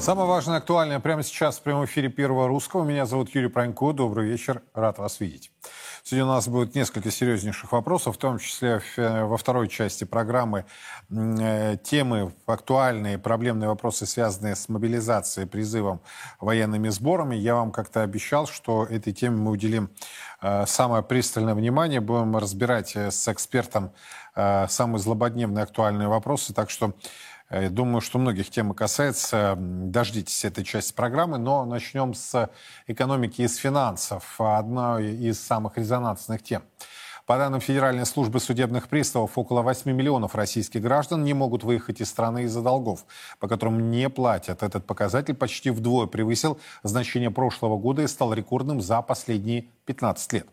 Самое важное, актуальное прямо сейчас в прямом эфире Первого Русского. Меня зовут Юрий Пронько. Добрый вечер. Рад вас видеть. Сегодня у нас будет несколько серьезнейших вопросов, в том числе во второй части программы э, темы актуальные, проблемные вопросы, связанные с мобилизацией, призывом, военными сборами. Я вам как-то обещал, что этой теме мы уделим э, самое пристальное внимание. Будем разбирать э, с экспертом самые злободневные актуальные вопросы. Так что Э, думаю, что многих тем касается. Дождитесь этой части программы, но начнем с экономики и с финансов. Одна из самых резонансных тем. По данным Федеральной службы судебных приставов, около 8 миллионов российских граждан не могут выехать из страны из-за долгов, по которым не платят. Этот показатель почти вдвое превысил значение прошлого года и стал рекордным за последние 15 лет.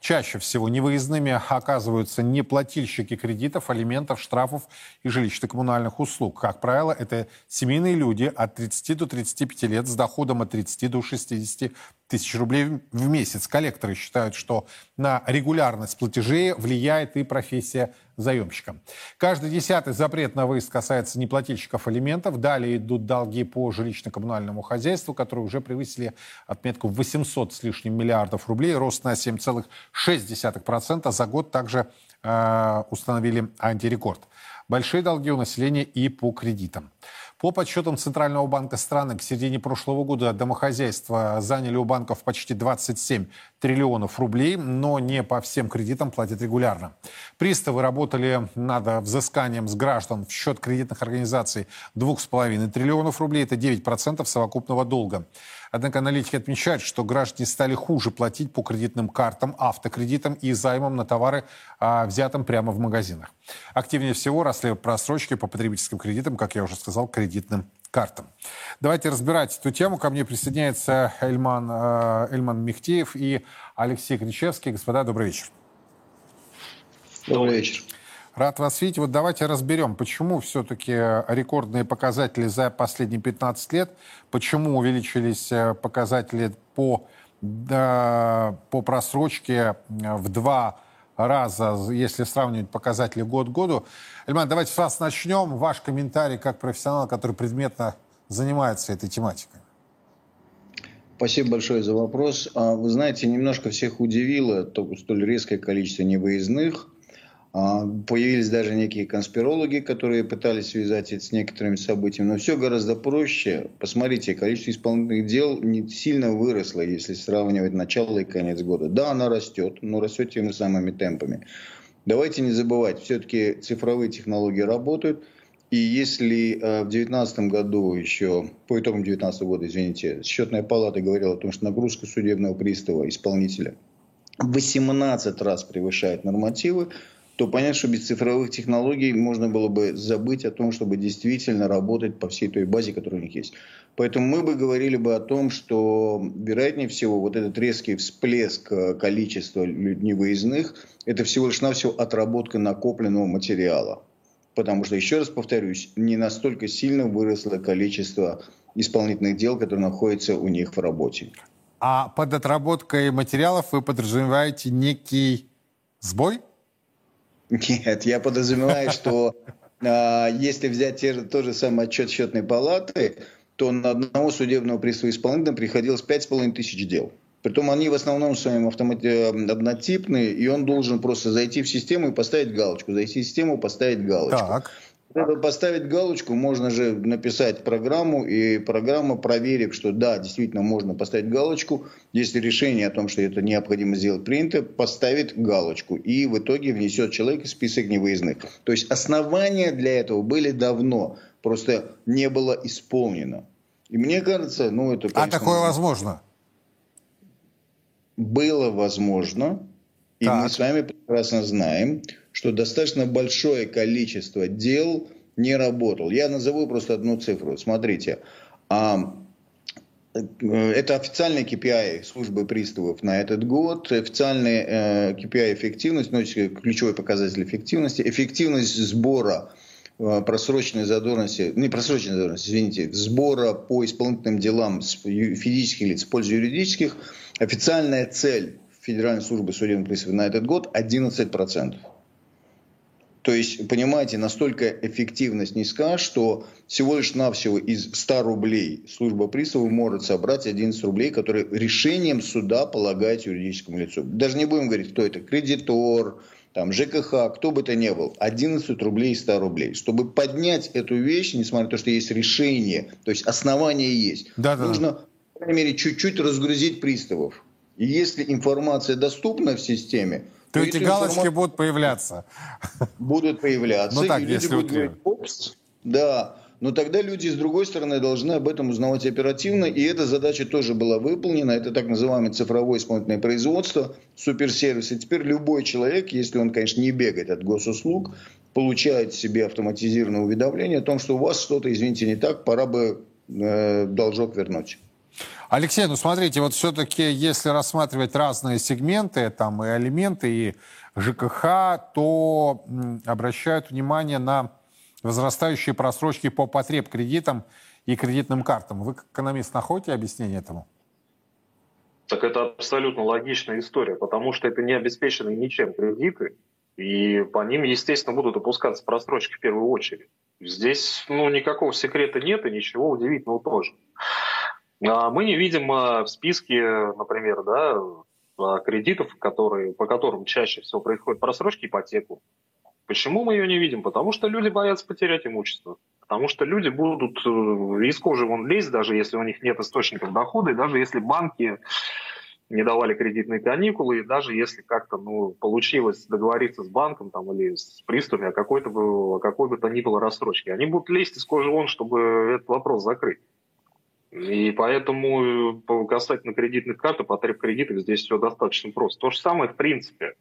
Чаще всего невыездными оказываются не плательщики кредитов, алиментов, штрафов и жилищно-коммунальных услуг. Как правило, это семейные люди от 30 до 35 лет с доходом от 30 до 60 тысяч рублей в месяц. Коллекторы считают, что на регулярность платежей влияет и профессия заемщика. Каждый десятый запрет на выезд касается неплательщиков алиментов. Далее идут долги по жилищно-коммунальному хозяйству, которые уже превысили отметку 800 с лишним миллиардов рублей. Рост на 7,6%. За год также э, установили антирекорд. Большие долги у населения и по кредитам. По подсчетам Центрального банка страны, к середине прошлого года домохозяйства заняли у банков почти 27 триллионов рублей, но не по всем кредитам платят регулярно. Приставы работали над взысканием с граждан в счет кредитных организаций 2,5 триллионов рублей, это 9% совокупного долга. Однако аналитики отмечают, что граждане стали хуже платить по кредитным картам, автокредитам и займам на товары, а, взятым прямо в магазинах. Активнее всего росли просрочки по потребительским кредитам, как я уже сказал, кредитным картам. Давайте разбирать эту тему. Ко мне присоединяется Эльман, э, Эльман Мехтеев и Алексей Кричевский. Господа, добрый вечер. Добрый вечер. Рад вас видеть. Вот давайте разберем, почему все-таки рекордные показатели за последние 15 лет, почему увеличились э, показатели по, да, по просрочке э, в два раза, если сравнивать показатели год к году. Эльман, давайте с вас начнем. Ваш комментарий как профессионал, который предметно занимается этой тематикой. Спасибо большое за вопрос. А, вы знаете, немножко всех удивило то, столь резкое количество невыездных. А, появились даже некие конспирологи, которые пытались связать это с некоторыми событиями. Но все гораздо проще. Посмотрите, количество исполнительных дел не сильно выросло, если сравнивать начало и конец года. Да, она растет, но растет теми самыми темпами. Давайте не забывать, все-таки цифровые технологии работают. И если э, в 2019 году еще, по итогам 2019 года, извините, счетная палата говорила о том, что нагрузка судебного пристава, исполнителя, 18 раз превышает нормативы, то понятно, что без цифровых технологий можно было бы забыть о том, чтобы действительно работать по всей той базе, которая у них есть. Поэтому мы бы говорили бы о том, что, вероятнее всего, вот этот резкий всплеск э, количества невыездных – это всего лишь навсего отработка накопленного материала. Потому что, еще раз повторюсь, не настолько сильно выросло количество исполнительных дел, которые находятся у них в работе. А под отработкой материалов вы подразумеваете некий сбой? Нет, я подразумеваю, что а, если взять те, тот же самый отчет счетной палаты, то на одного судебного пристава исполнителя приходилось 5,5 тысяч дел. Притом они в основном своим автомати... Э, однотипные, и он должен просто зайти в систему и поставить галочку. Зайти в систему, поставить галочку. Так. Чтобы поставить галочку, можно же написать программу, и программа, проверив, что да, действительно можно поставить галочку, если решение о том, что это необходимо сделать принято, поставит галочку и в итоге внесет человека в список невыездных. То есть основания для этого были давно, просто не было исполнено. И мне кажется, ну это... Конечно, а такое возможно? Было возможно, и так. мы с вами прекрасно знаем, что достаточно большое количество дел не работал. Я назову просто одну цифру. Смотрите, а, это официальный KPI службы приставов на этот год, официальный э, KPI эффективность, ну, ключевой показатель эффективности, эффективность сбора э, просроченной задолженности, не просроченной задолженности, извините, сбора по исполнительным делам с физических лиц в пользу юридических, официальная цель Федеральной службы судебных приставов на этот год 11%. То есть, понимаете, настолько эффективность низка, что всего лишь навсего из 100 рублей служба приставов может собрать 11 рублей, которые решением суда полагает юридическому лицу. Даже не будем говорить, кто это, кредитор, там, ЖКХ, кто бы то ни был, 11 рублей и 100 рублей. Чтобы поднять эту вещь, несмотря на то, что есть решение, то есть основание есть, да, да, нужно, по крайней мере, чуть-чуть разгрузить приставов. И если информация доступна в системе, то эти галочки информация... будут появляться. Будут появляться. Ну так, и если будут говорить, Опс, да, но тогда люди, с другой стороны, должны об этом узнавать оперативно, и эта задача тоже была выполнена. Это так называемое цифровое исполнительное производство, суперсервис. И теперь любой человек, если он, конечно, не бегает от госуслуг, получает себе автоматизированное уведомление о том, что у вас что-то, извините, не так, пора бы э, должок вернуть. Алексей, ну смотрите, вот все-таки, если рассматривать разные сегменты, там и алименты, и ЖКХ, то обращают внимание на возрастающие просрочки по потреб кредитам и кредитным картам. Вы, как экономист, находите объяснение этому? Так это абсолютно логичная история, потому что это не обеспеченные ничем кредиты, и по ним, естественно, будут опускаться просрочки в первую очередь. Здесь ну, никакого секрета нет и ничего удивительного тоже. А мы не видим а, в списке, например, да, а, кредитов, которые, по которым чаще всего происходит просрочки ипотеку. Почему мы ее не видим? Потому что люди боятся потерять имущество. Потому что люди будут э, из кожи вон лезть, даже если у них нет источников дохода, и даже если банки не давали кредитные каникулы, и даже если как-то ну, получилось договориться с банком там, или с приставами о какой-то какой бы то ни было рассрочке, они будут лезть из кожи вон, чтобы этот вопрос закрыть. И поэтому э, касательно кредитных карт и потреб кредитов здесь все достаточно просто. То же самое в принципе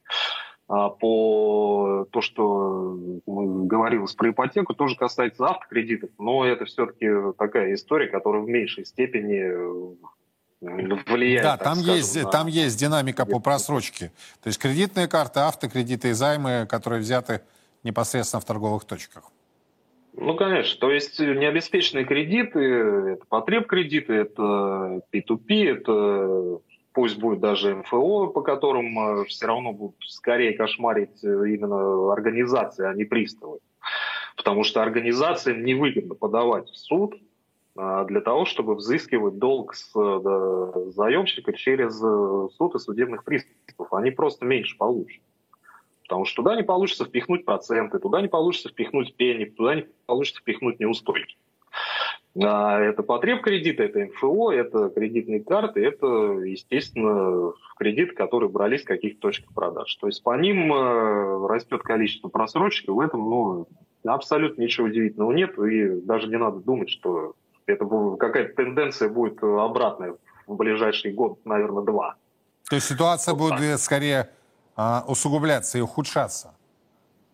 а, по то, что говорилось про ипотеку, тоже касается автокредитов, но это все-таки такая история, которая в меньшей степени э, влияет. Да, там скажем, есть, на... там есть динамика по просрочке. То есть кредитные карты, автокредиты и займы, которые взяты непосредственно в торговых точках. Ну, конечно. То есть необеспеченные кредиты, это потреб кредиты, это P2P, это пусть будет даже МФО, по которым э, все равно будут скорее кошмарить э, именно организации, а не приставы. Потому что организациям невыгодно подавать в суд а, для того, чтобы взыскивать долг с заемщика через э, суд и судебных приставов. Они просто меньше получат. Потому что туда не получится впихнуть проценты, туда не получится впихнуть пени, туда не получится впихнуть неустойки. А это потреб кредита, это МФО, это кредитные карты, это, естественно, кредиты, которые брались в каких-то точках продаж. То есть по ним э, растет количество просрочек, в этом ну, абсолютно ничего удивительного нет, и даже не надо думать, что это какая-то тенденция будет обратная в ближайший год, наверное, два. То есть ситуация вот будет так. скорее а, усугубляться и ухудшаться?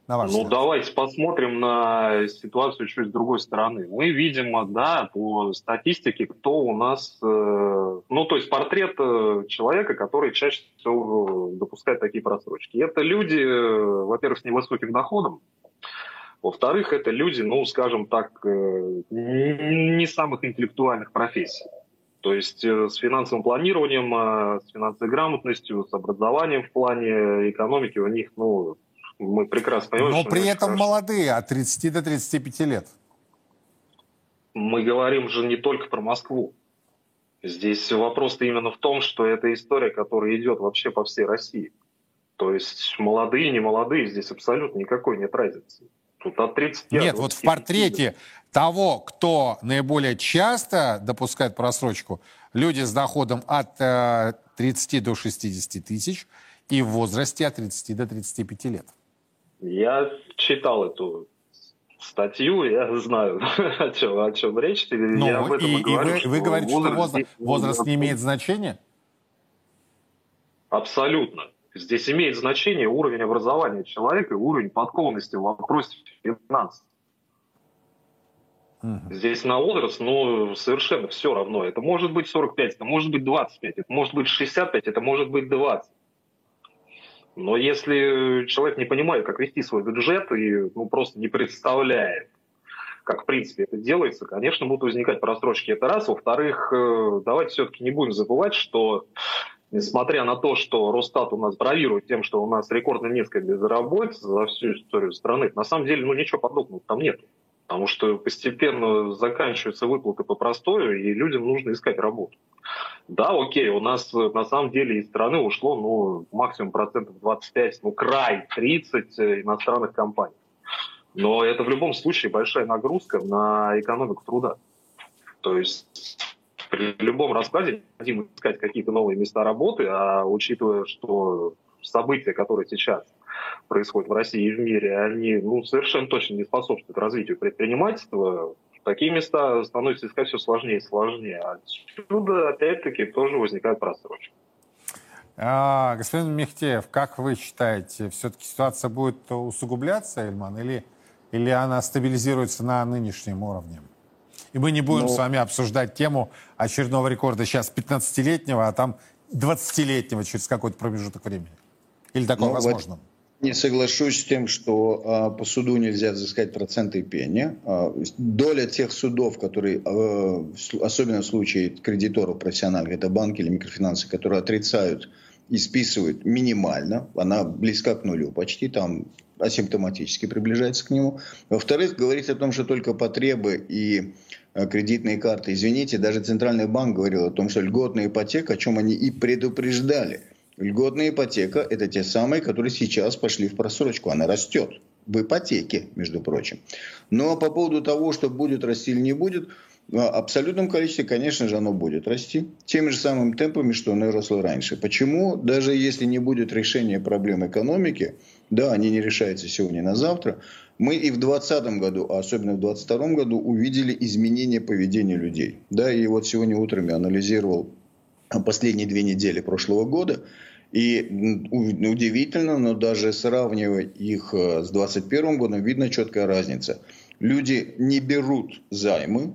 На ваш ну, взгляд? давайте посмотрим на ситуацию чуть с другой стороны. Мы видим, да, по статистике, кто у нас... Э, ну, то есть портрет э, человека, который чаще всего допускает такие просрочки. Это люди, э, во-первых, с невысоким доходом, во-вторых, это люди, ну, скажем так, э, не самых интеллектуальных профессий. То есть э, с финансовым планированием, э, с финансовой грамотностью, с образованием в плане экономики у них, ну, мы прекрасно понимаем. Но при этом хорошо. молодые, от 30 до 35 лет. Мы говорим же не только про Москву. Здесь вопрос-то именно в том, что это история, которая идет вообще по всей России. То есть молодые, не молодые, здесь абсолютно никакой нет разницы. Тут от 30 Нет, вот в портрете того, кто наиболее часто допускает просрочку, люди с доходом от 30 э, до 60 тысяч и в возрасте от 30 до 35 лет. Я читал эту статью, я знаю, о чем, о чем речь. Ну, я об этом и, и, говорю, вы, вы говорите, возраст, что возраст, возраст не имеет значения? Абсолютно. Здесь имеет значение уровень образования человека и уровень подкованности в вопросе финансов. Здесь на возраст, ну, совершенно все равно. Это может быть 45, это может быть 25, это может быть 65, это может быть 20. Но если человек не понимает, как вести свой бюджет и ну, просто не представляет, как в принципе это делается, конечно, будут возникать просрочки. Это раз. Во-вторых, э, давайте все-таки не будем забывать, что несмотря на то, что Росстат у нас бравирует тем, что у нас рекордно низкая безработица за всю историю страны, на самом деле, ну, ничего подобного там нет. Потому что постепенно заканчиваются выплаты по простою, и людям нужно искать работу. Да, окей, у нас на самом деле из страны ушло ну, максимум процентов 25, ну край 30 иностранных компаний. Но это в любом случае большая нагрузка на экономику труда. То есть при любом раскладе необходимо искать какие-то новые места работы, а учитывая, что события, которые сейчас происходят в России и в мире, они ну, совершенно точно не способствуют развитию предпринимательства, такие места становятся искать все сложнее и сложнее. Отсюда, опять-таки, тоже возникает просрочка. А, господин Мехтеев, как вы считаете, все-таки ситуация будет усугубляться, Эльман, или, или она стабилизируется на нынешнем уровне? И мы не будем ну, с вами обсуждать тему очередного рекорда сейчас 15-летнего, а там 20-летнего через какой-то промежуток времени. Или такое ну, возможно? Не соглашусь с тем, что а, по суду нельзя взыскать проценты и пени. А, доля тех судов, которые, а, особенно в случае кредиторов профессиональных, это банки или микрофинансы, которые отрицают и списывают минимально, она близка к нулю почти, там асимптоматически приближается к нему. Во-вторых, говорить о том, что только потребы и кредитные карты. Извините, даже Центральный банк говорил о том, что льготная ипотека, о чем они и предупреждали – Льготная ипотека – это те самые, которые сейчас пошли в просрочку. Она растет в ипотеке, между прочим. Но по поводу того, что будет расти или не будет, в абсолютном количестве, конечно же, оно будет расти теми же самыми темпами, что оно росло раньше. Почему? Даже если не будет решения проблем экономики, да, они не решаются сегодня на завтра, мы и в 2020 году, а особенно в 2022 году, увидели изменение поведения людей. Да, и вот сегодня утром я анализировал последние две недели прошлого года, и удивительно, но даже сравнивая их э, с 2021 годом, видно четкая разница. Люди не берут займы,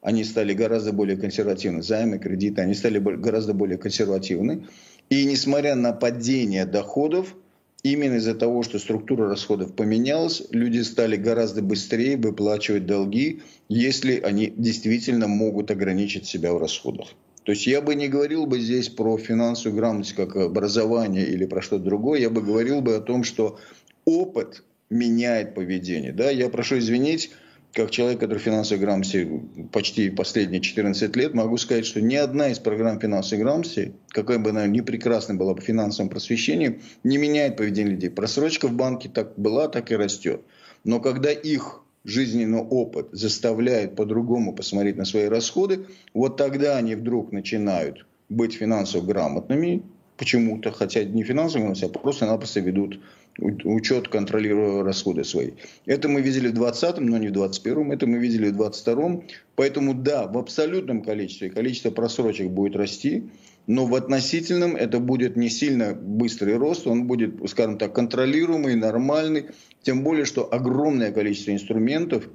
они стали гораздо более консервативны. Займы, кредиты, они стали гораздо более консервативны. И несмотря на падение доходов, именно из-за того, что структура расходов поменялась, люди стали гораздо быстрее выплачивать долги, если они действительно могут ограничить себя в расходах. То есть я бы не говорил бы здесь про финансовую грамотность как образование или про что-то другое. Я бы говорил бы о том, что опыт меняет поведение. Да? Я прошу извинить, как человек, который в финансовой грамотности почти последние 14 лет, могу сказать, что ни одна из программ финансовой грамотности, какая бы она ни прекрасна была по финансовому просвещению, не меняет поведение людей. Просрочка в банке так была, так и растет. Но когда их жизненный опыт заставляет по-другому посмотреть на свои расходы, вот тогда они вдруг начинают быть финансово грамотными, почему-то, хотя не финансово грамотными, а просто-напросто ведут учет, контролируя расходы свои. Это мы видели в 2020, но не в 2021, это мы видели в 2022. Поэтому да, в абсолютном количестве количество просрочек будет расти, но в относительном это будет не сильно быстрый рост, он будет, скажем так, контролируемый, нормальный, тем более, что огромное количество инструментов,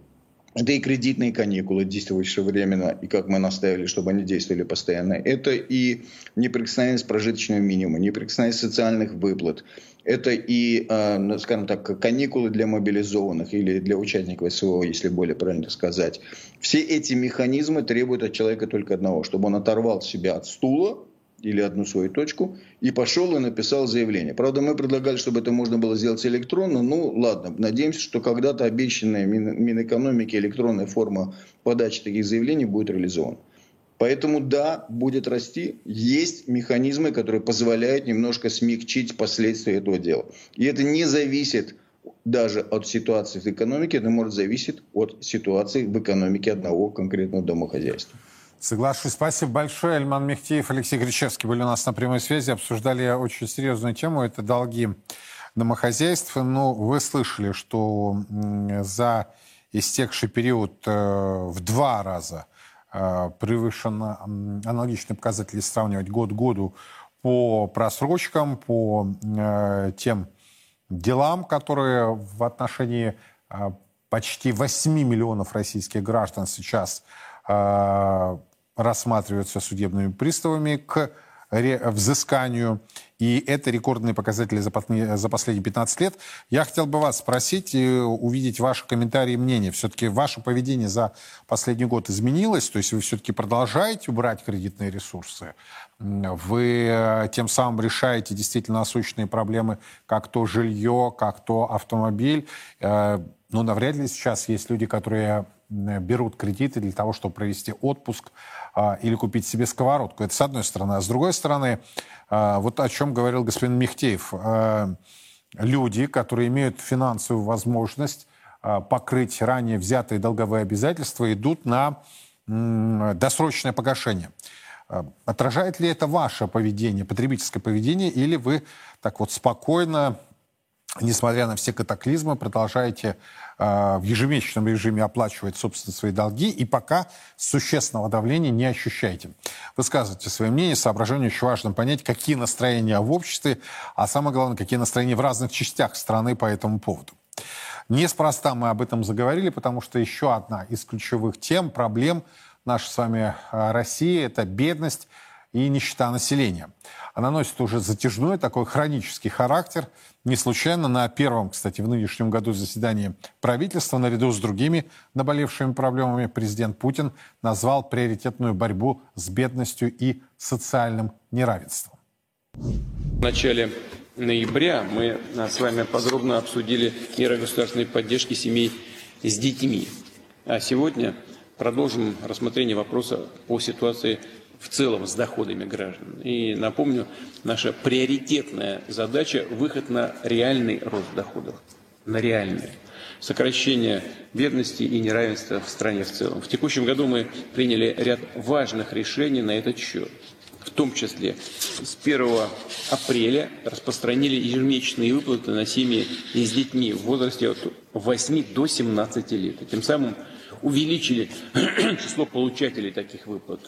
это и кредитные каникулы, действующие временно, и как мы наставили, чтобы они действовали постоянно. Это и неприкосновенность прожиточного минимума, неприкосновенность социальных выплат. Это и, а, ну, скажем так, каникулы для мобилизованных или для участников СВО, если более правильно сказать. Все эти механизмы требуют от человека только одного, чтобы он оторвал себя от стула, или одну свою точку, и пошел и написал заявление. Правда, мы предлагали, чтобы это можно было сделать электронно. Ну, ладно, надеемся, что когда-то обещанная Мин, Минэкономики электронная форма подачи таких заявлений будет реализована. Поэтому да, будет расти. Есть механизмы, которые позволяют немножко смягчить последствия этого дела. И это не зависит даже от ситуации в экономике, это может зависеть от ситуации в экономике одного конкретного домохозяйства. Соглашусь. Спасибо большое. Эльман Мехтиев, Алексей Гречевский были у нас на прямой связи. Обсуждали очень серьезную тему. Это долги домохозяйств. Ну, вы слышали, что за истекший период э, в два раза э, превышен аналогичные показатели, сравнивать год к году по просрочкам, по э, тем делам, которые в отношении почти 8 миллионов российских граждан сейчас рассматриваются судебными приставами к взысканию. И это рекордные показатели за, последние 15 лет. Я хотел бы вас спросить и увидеть ваши комментарии и мнения. Все-таки ваше поведение за последний год изменилось? То есть вы все-таки продолжаете убрать кредитные ресурсы? Вы э, тем самым решаете действительно насущные проблемы, как то жилье, как то автомобиль. Э, но навряд ли сейчас есть люди, которые берут кредиты для того, чтобы провести отпуск или купить себе сковородку. Это с одной стороны. А с другой стороны, а, вот о чем говорил господин Михтеев. А, люди, которые имеют финансовую возможность а, покрыть ранее взятые долговые обязательства, идут на досрочное погашение. А, отражает ли это ваше поведение, потребительское поведение, или вы так вот спокойно несмотря на все катаклизмы, продолжаете в ежемесячном режиме оплачивать, собственно, свои долги, и пока существенного давления не ощущаете. Высказывайте свое мнение, соображение. Очень важно понять, какие настроения в обществе, а самое главное, какие настроения в разных частях страны по этому поводу. Неспроста мы об этом заговорили, потому что еще одна из ключевых тем, проблем нашей с вами а, России – это бедность и нищета населения. Она носит уже затяжной такой хронический характер – не случайно на первом, кстати, в нынешнем году заседании правительства, наряду с другими наболевшими проблемами, президент Путин назвал приоритетную борьбу с бедностью и социальным неравенством. В начале ноября мы с вами подробно обсудили меры государственной поддержки семей с детьми. А сегодня продолжим рассмотрение вопроса по ситуации в целом с доходами граждан. И напомню, наша приоритетная задача – выход на реальный рост доходов, на реальный. Сокращение бедности и неравенства в стране в целом. В текущем году мы приняли ряд важных решений на этот счет. В том числе с 1 апреля распространили ежемесячные выплаты на семьи с детьми в возрасте от 8 до 17 лет. И тем самым увеличили число получателей таких выплат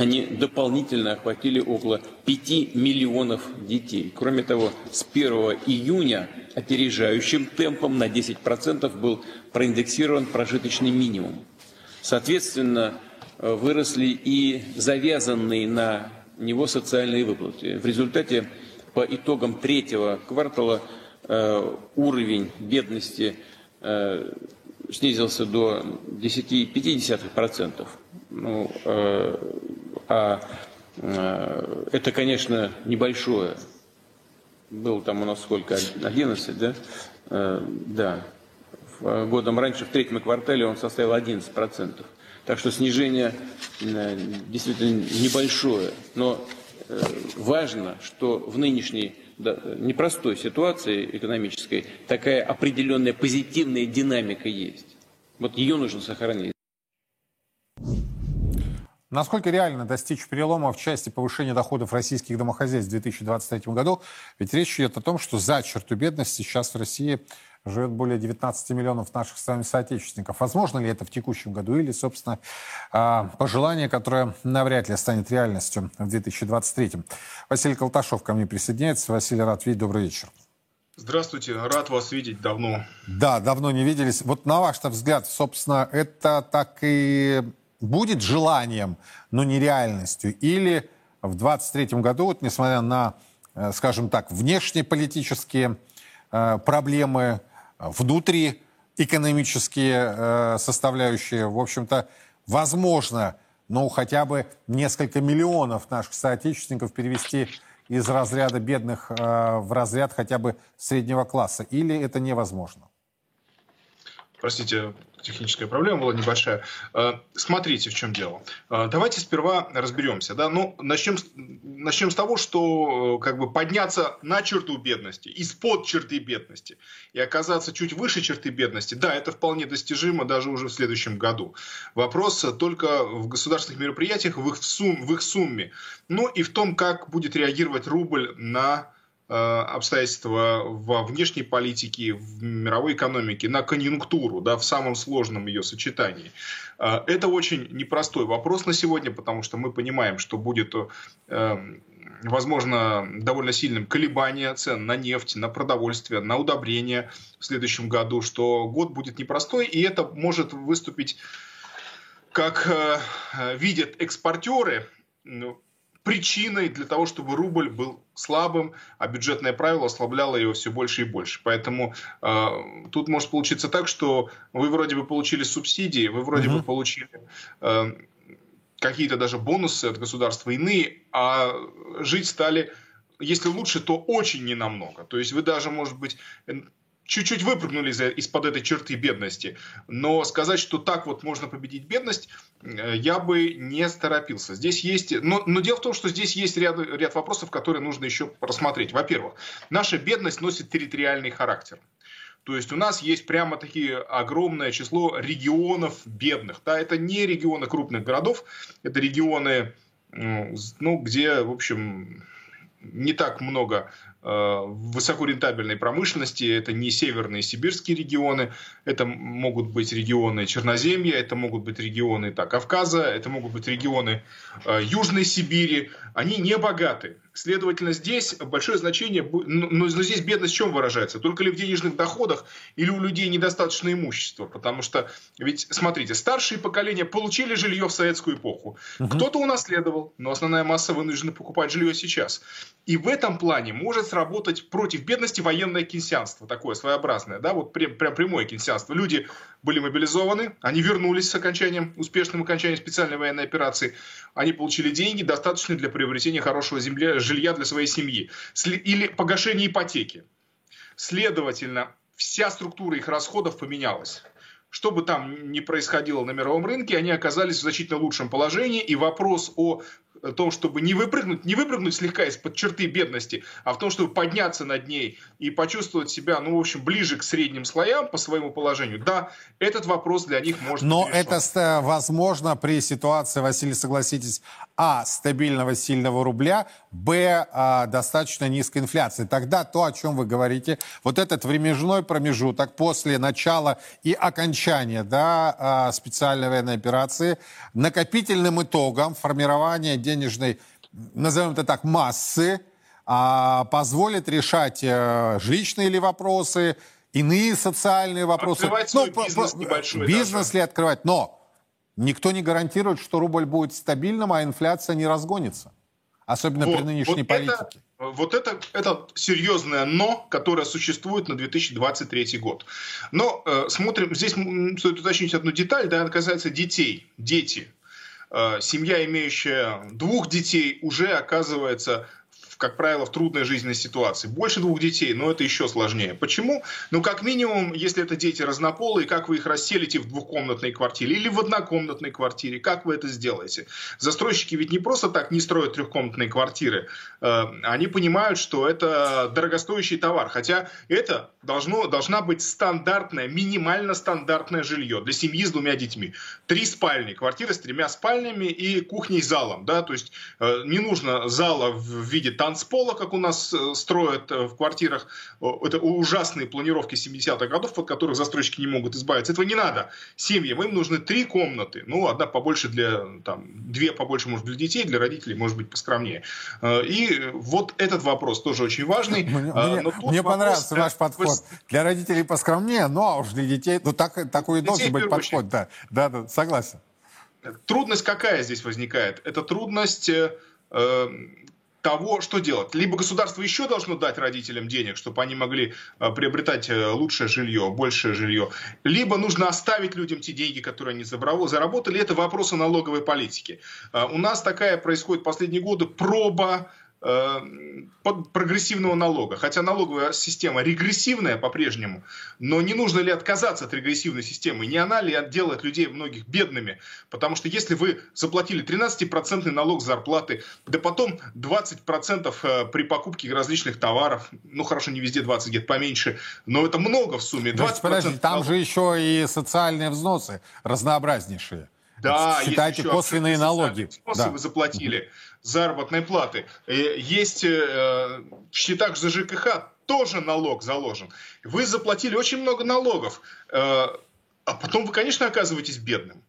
они дополнительно охватили около 5 миллионов детей. Кроме того, с 1 июня опережающим темпом на 10% был проиндексирован прожиточный минимум. Соответственно, э, выросли и завязанные на него социальные выплаты. В результате по итогам третьего квартала э, уровень бедности э, снизился до 10,5%. Ну, а э, это, конечно, небольшое. Было там у нас сколько? 11, да? Э, да. Годом раньше, в третьем квартале, он составил 11%. Так что снижение э, действительно небольшое. Но важно, что в нынешней непростой ситуации экономической такая определенная позитивная динамика есть. Вот ее нужно сохранить. Насколько реально достичь перелома в части повышения доходов российских домохозяйств в 2023 году? Ведь речь идет о том, что за черту бедности сейчас в России живет более 19 миллионов наших с вами соотечественников. Возможно ли это в текущем году или, собственно, а, пожелание, которое навряд ли станет реальностью в 2023? Василий Колташов ко мне присоединяется. Василий, рад видеть. Добрый вечер. Здравствуйте, рад вас видеть давно. Да, давно не виделись. Вот на ваш взгляд, собственно, это так и будет желанием, но не реальностью? Или в 2023 году, вот, несмотря на, э, скажем так, внешнеполитические э, проблемы, э, составляющие, в общем-то, возможно, ну, хотя бы несколько миллионов наших соотечественников перевести из разряда бедных в разряд хотя бы среднего класса? Или это невозможно? Простите, техническая проблема была небольшая. Э, смотрите, в чем дело. Э, давайте сперва разберемся. Да? Ну, начнем, начнем с того, что э, как бы подняться на черту бедности, из-под черты бедности и оказаться чуть выше черты бедности, да, это вполне достижимо даже уже в следующем году. Вопрос только в государственных мероприятиях, в их, сум, в их сумме. Ну и в том, как будет реагировать рубль на обстоятельства во внешней политике, в мировой экономике, на конъюнктуру, да, в самом сложном ее сочетании. Э, это очень непростой вопрос на сегодня, потому что мы понимаем, что будет э, возможно, довольно сильным колебание цен на нефть, на продовольствие, на удобрения в следующем году, что год будет непростой, и это может выступить, как видят экспортеры, ну, причиной для того, чтобы рубль был слабым, а бюджетное правило ослабляло его все больше и больше. Поэтому э, тут может получиться так, что вы вроде бы получили субсидии, вы вроде угу. бы получили э, какие-то даже бонусы от государства иные, а жить стали, если лучше, то очень ненамного. То есть вы даже, может быть, чуть-чуть выпрыгнули из-под этой черты бедности. Но сказать, что так вот можно победить бедность, э, я бы не торопился. Здесь есть... Но, но дело в том, что здесь есть ряд, ряд вопросов, которые нужно еще рассмотреть. Во-первых, наша бедность носит территориальный характер. То есть у нас есть прямо такие огромное число регионов бедных. Да, это не регионы крупных городов, это регионы, ну, где, в общем, не так много высокорентабельной промышленности. Это не северные сибирские регионы, это могут быть регионы Черноземья, это могут быть регионы так, Кавказа, это могут быть регионы э, Южной Сибири. Они не богаты. Следовательно, здесь большое значение, но, но здесь бедность в чем выражается? Только ли в денежных доходах или у людей недостаточно имущества? Потому что, ведь, смотрите, старшие поколения получили жилье в советскую эпоху. Угу. Кто-то унаследовал, но основная масса вынуждена покупать жилье сейчас. И в этом плане может сработать против бедности военное кенсианство, такое своеобразное, да, вот прям, прям прямое кенсианство. Люди были мобилизованы, они вернулись с окончанием, успешным окончанием специальной военной операции, они получили деньги, достаточные для приобретения хорошего земли, жилья для своей семьи или погашения ипотеки. Следовательно, вся структура их расходов поменялась. Что бы там ни происходило на мировом рынке, они оказались в значительно лучшем положении, и вопрос о том, чтобы не выпрыгнуть, не выпрыгнуть слегка из-под черты бедности, а в том, чтобы подняться над ней и почувствовать себя, ну, в общем, ближе к средним слоям по своему положению, да, этот вопрос для них может Но быть это возможно при ситуации, Василий, согласитесь, а, стабильного сильного рубля, б, а, достаточно низкой инфляции. Тогда то, о чем вы говорите, вот этот временной промежуток после начала и окончания да, а, специальной военной операции, накопительным итогом формирования денежной, назовем это так, массы, а, позволит решать а, жилищные ли вопросы, иные социальные вопросы. Открывать ну, свой бизнес небольшой. Бизнес даже. ли открывать. Но никто не гарантирует, что рубль будет стабильным, а инфляция не разгонится. Особенно вот, при нынешней вот политике. Это, вот это, это серьезное «но», которое существует на 2023 год. Но э, смотрим, здесь стоит уточнить одну деталь, да, она касается детей. Дети. Э, семья, имеющая двух детей, уже оказывается как правило, в трудной жизненной ситуации. Больше двух детей, но это еще сложнее. Почему? Ну, как минимум, если это дети разнополые, как вы их расселите в двухкомнатной квартире или в однокомнатной квартире, как вы это сделаете? Застройщики ведь не просто так не строят трехкомнатные квартиры. Э, они понимают, что это дорогостоящий товар. Хотя это должно, должна быть стандартное, минимально стандартное жилье для семьи с двумя детьми. Три спальни, квартира с тремя спальнями и кухней залом. Да? То есть э, не нужно зала в виде танцпола, как у нас э, строят э, в квартирах. Это ужасные планировки 70-х годов, от которых застройщики не могут избавиться. Этого не надо. Семьям им нужны три комнаты. Ну, одна побольше для, там, две побольше, может, для детей, для родителей, может быть, поскромнее. Э, и вот этот вопрос тоже очень важный. Мне, мне понравился ваш подход. Для родителей поскромнее, ну, а уж для детей, ну, так, такой и должен быть подход. Да, да, да, согласен. Трудность какая здесь возникает? Это трудность того, что делать. Либо государство еще должно дать родителям денег, чтобы они могли э, приобретать э, лучшее жилье, большее жилье. Либо нужно оставить людям те деньги, которые они заработали. Это вопросы налоговой политики. Э, у нас такая происходит последние годы проба Э, прогрессивного налога. Хотя налоговая система регрессивная по-прежнему, но не нужно ли отказаться от регрессивной системы? Не она ли делает людей многих бедными? Потому что если вы заплатили 13% налог зарплаты, да потом 20% э, при покупке различных товаров, ну хорошо, не везде 20, где-то поменьше, но это много в сумме. 20% подожди, там же еще и социальные взносы разнообразнейшие. Да, Считайте косвенные налоги. Взносы да. заплатили заработной платы. Э, есть э, в счетах за ЖКХ тоже налог заложен. Вы заплатили очень много налогов, э, а потом вы, конечно, оказываетесь бедным.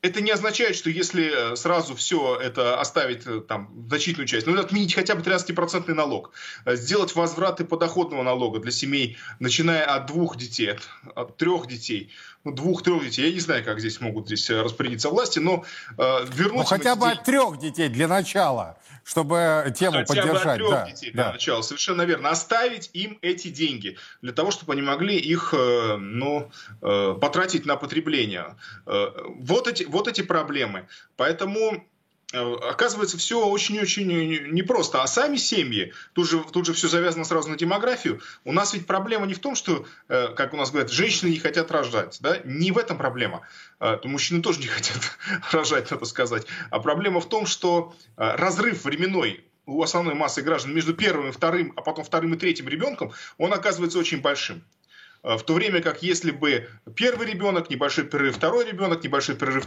это не означает, что если э, сразу все это оставить э, там значительную часть, ну, отменить хотя бы 13% налог, сделать возвраты подоходного налога для семей, начиная от двух детей, от, трех детей, двух-трех детей. Я не знаю, как здесь могут здесь распорядиться власти, но э, вернуть... Ну, хотя бы от трех детей для начала, чтобы тему хотя поддержать. Хотя бы от трех да, детей для да. начала, совершенно верно. Оставить им эти деньги для того, чтобы они могли их, э, ну, э, потратить на потребление. Э, вот эти, вот эти проблемы. Поэтому Э, оказывается, все очень-очень непросто. А сами семьи, тут же, тут же все завязано сразу на демографию. У нас ведь проблема не в том, что, э, как у нас говорят, женщины не хотят рожать. Да? Не в этом проблема. Э, мужчины тоже не хотят рожать, надо сказать. А проблема в том, что разрыв временной у основной массы граждан между первым и вторым, а потом вторым и третьим ребенком, он оказывается очень большим. В то время как если бы первый ребенок, небольшой перерыв, второй ребенок, небольшой перерыв,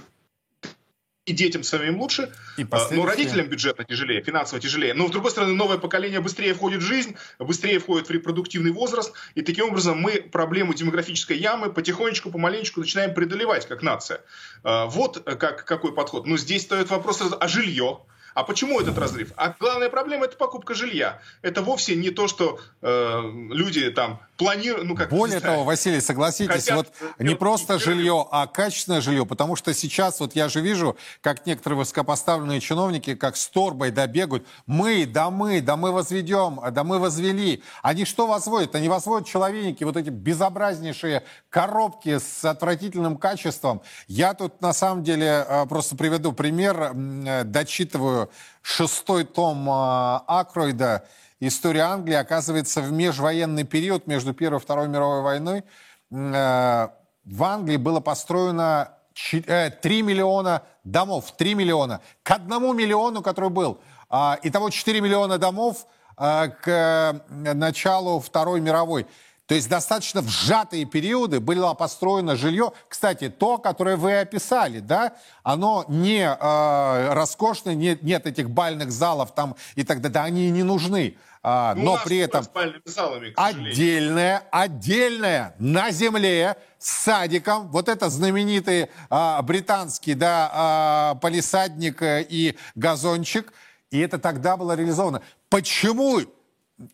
и детям самим лучше, и а, но родителям бюджетно тяжелее, финансово тяжелее. Но, с другой стороны, новое поколение быстрее входит в жизнь, быстрее входит в репродуктивный возраст, и таким образом мы проблему демографической ямы потихонечку, помаленечку начинаем преодолевать как нация. А, вот как, какой подход. Но здесь стоит вопрос, а жилье? А почему этот разрыв? А главная проблема это покупка жилья. Это вовсе не то, что э, люди там планируют, ну как. Более того, Василий, согласитесь, вот не просто жилье, а качественное жилье, потому что сейчас вот я же вижу, как некоторые высокопоставленные чиновники, как с торбой добегают, мы, да мы, да мы возведем, да мы возвели. Они что возводят? Они возводят человеники, вот эти безобразнейшие коробки с отвратительным качеством. Я тут на самом деле э, просто приведу пример, э, дочитываю шестой том а, Акройда «История Англии», оказывается, в межвоенный период между Первой и Второй мировой войной э, в Англии было построено 3 э, миллиона домов, 3 миллиона, к одному миллиону, который был. А, итого 4 миллиона домов э, к началу Второй мировой. То есть достаточно в сжатые периоды было построено жилье. Кстати, то, которое вы описали, да, оно не э, роскошное, нет, нет этих бальных залов там и так далее, да, они не нужны. А, ну, но при этом залами, отдельное, отдельное на земле с садиком, вот это знаменитый а, британский, да, а, полисадник и газончик, и это тогда было реализовано. Почему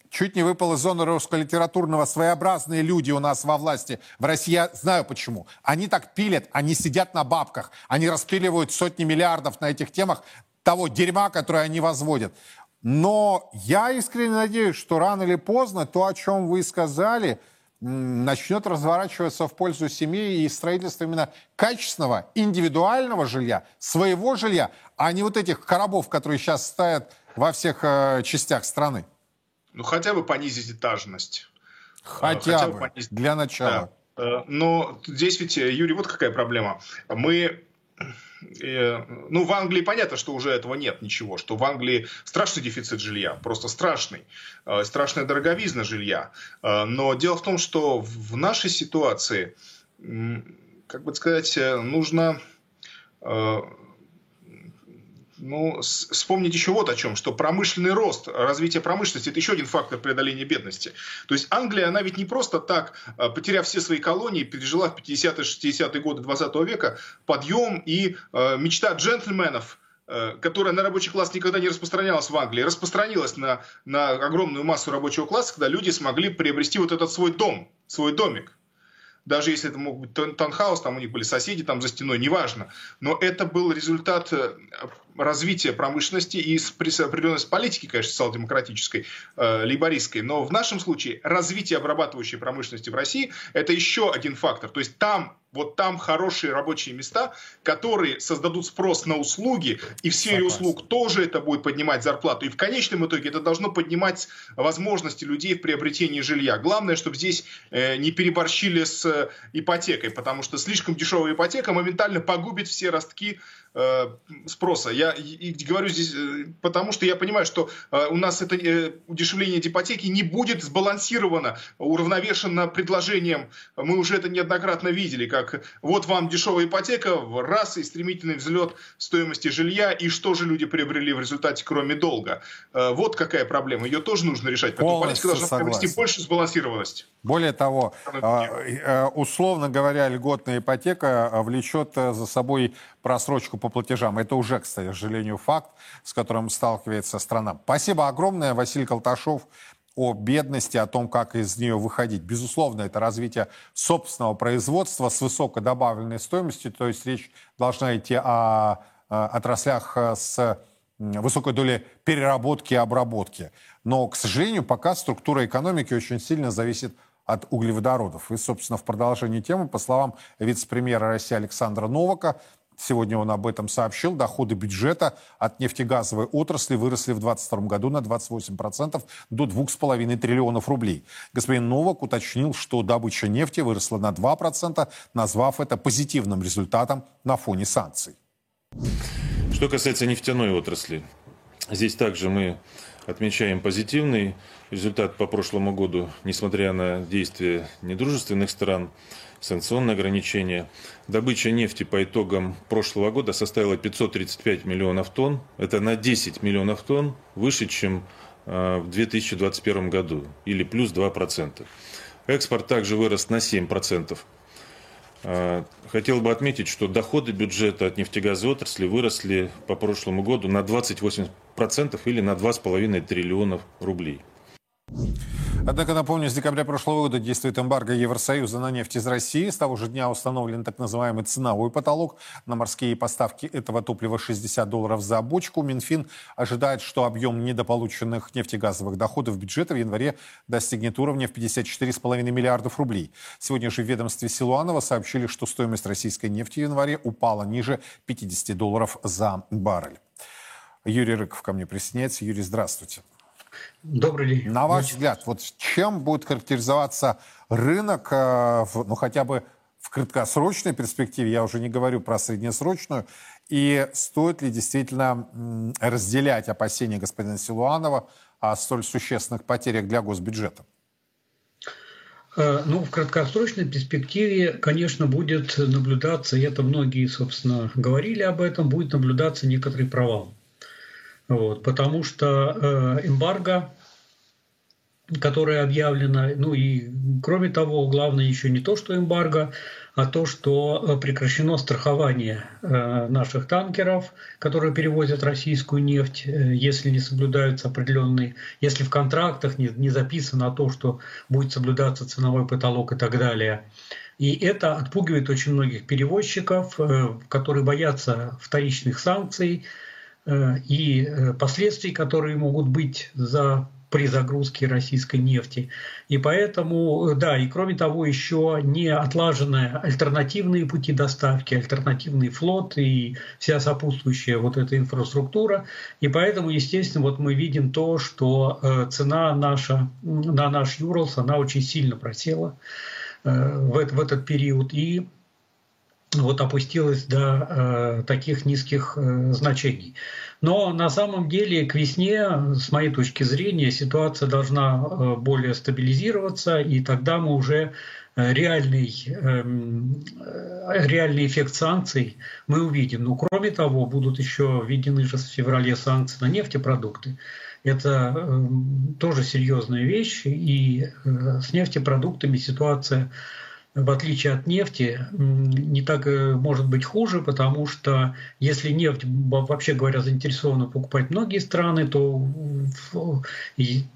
чуть не выпал из зоны русско-литературного своеобразные люди у нас во власти. В России я знаю почему. Они так пилят, они сидят на бабках, они распиливают сотни миллиардов на этих темах того дерьма, которое они возводят. Но я искренне надеюсь, что рано или поздно то, о чем вы сказали, начнет разворачиваться в пользу семьи и строительства именно качественного, индивидуального жилья, своего жилья, а не вот этих коробов, которые сейчас стоят во всех э, частях страны. Ну, хотя бы понизить этажность. Хотя, хотя бы, понизить. для начала. Да. Э, но здесь ведь, э, Юрий, вот какая проблема. Мы э, ну, в Англии понятно, что уже этого нет ничего, что в Англии страшный дефицит жилья, просто страшный, страшная дороговизна жилья. Но дело в том, что в нашей ситуации, как бы сказать, нужно ну, вспомнить еще вот о чем, что промышленный рост, развитие промышленности – это еще один фактор преодоления бедности. То есть Англия, она ведь не просто так, а, потеряв все свои колонии, пережила в 50-60-е годы 20 века подъем и э, мечта джентльменов э, – которая на рабочий класс никогда не распространялась в Англии, распространилась на, на огромную массу рабочего класса, когда люди смогли приобрести вот этот свой дом, свой домик даже если это мог быть таунхаус, там у них были соседи там за стеной, неважно. Но это был результат развития промышленности и с определенной политики, конечно, социал-демократической, э, лейбористской. Но в нашем случае развитие обрабатывающей промышленности в России – это еще один фактор. То есть там вот там хорошие рабочие места, которые создадут спрос на услуги, и в сфере услуг тоже это будет поднимать зарплату. И в конечном итоге это должно поднимать возможности людей в приобретении жилья. Главное, чтобы здесь э, не переборщили с э, ипотекой, потому что слишком дешевая ипотека моментально погубит все ростки Э, спроса. Я и говорю здесь, э, потому что я понимаю, что э, у нас это удешевление ипотеки не будет сбалансировано, уравновешено предложением. Мы уже это неоднократно видели, как вот вам дешевая ипотека, раз и стремительный взлет стоимости жилья, и что же люди приобрели в результате, кроме долга. Вот какая проблема. Ее тоже нужно решать. Поэтому политика должна согласен. приобрести больше сбалансированность. Более того, условно говоря, льготная ипотека влечет за собой просрочку по платежам. Это уже, к сожалению, факт, с которым сталкивается страна. Спасибо огромное, Василий Колташов о бедности, о том, как из нее выходить. Безусловно, это развитие собственного производства с высокой добавленной стоимостью, то есть речь должна идти о, о отраслях с высокой долей переработки и обработки. Но, к сожалению, пока структура экономики очень сильно зависит от углеводородов. И, собственно, в продолжении темы, по словам вице-премьера России Александра Новака, Сегодня он об этом сообщил. Доходы бюджета от нефтегазовой отрасли выросли в 2022 году на 28% до 2,5 триллионов рублей. Господин Новак уточнил, что добыча нефти выросла на 2%, назвав это позитивным результатом на фоне санкций. Что касается нефтяной отрасли, здесь также мы отмечаем позитивный результат по прошлому году, несмотря на действия недружественных стран, санкционные ограничения. Добыча нефти по итогам прошлого года составила 535 миллионов тонн. Это на 10 миллионов тонн выше, чем э, в 2021 году, или плюс 2%. Экспорт также вырос на 7%. Э, хотел бы отметить, что доходы бюджета от нефтегазовой отрасли выросли по прошлому году на 28% или на 2,5 триллионов рублей. Однако, напомню, с декабря прошлого года действует эмбарго Евросоюза на нефть из России. С того же дня установлен так называемый ценовой потолок на морские поставки этого топлива 60 долларов за бочку. Минфин ожидает, что объем недополученных нефтегазовых доходов бюджета в январе достигнет уровня в 54,5 миллиардов рублей. Сегодня же в ведомстве Силуанова сообщили, что стоимость российской нефти в январе упала ниже 50 долларов за баррель. Юрий Рыков ко мне присоединяется. Юрий, здравствуйте. Добрый день. На ваш взгляд, вот чем будет характеризоваться рынок, э, ну хотя бы в краткосрочной перспективе, я уже не говорю про среднесрочную, и стоит ли действительно разделять опасения господина Силуанова о столь существенных потерях для госбюджета? Э, ну, в краткосрочной перспективе, конечно, будет наблюдаться, и это многие, собственно, говорили об этом, будет наблюдаться некоторый провал. Вот, потому что э, эмбарго, которое объявлено, ну и кроме того, главное еще не то, что эмбарго, а то, что э, прекращено страхование э, наших танкеров, которые перевозят российскую нефть, если не соблюдаются определенные, если в контрактах не, не записано то, что будет соблюдаться ценовой потолок и так далее. И это отпугивает очень многих перевозчиков, которые боятся вторичных санкций, и э, последствий, которые могут быть за при загрузке российской нефти. И поэтому, э, да, и кроме того, еще не отлаженные альтернативные пути доставки, альтернативный флот и вся сопутствующая вот эта инфраструктура. И поэтому, естественно, вот мы видим то, что цена наша, на наш Юрлс, она очень сильно просела в, в этот период. И вот опустилась до э, таких низких э, значений. Но на самом деле к весне, с моей точки зрения, ситуация должна э, более стабилизироваться, и тогда мы уже э, реальный, эм, э, реальный эффект санкций мы увидим. Но кроме того, будут еще введены же в феврале санкции на нефтепродукты. Это э, тоже серьезная вещь, и э, с нефтепродуктами ситуация в отличие от нефти, не так э, может быть хуже, потому что если нефть, вообще говоря, заинтересованы покупать многие страны, то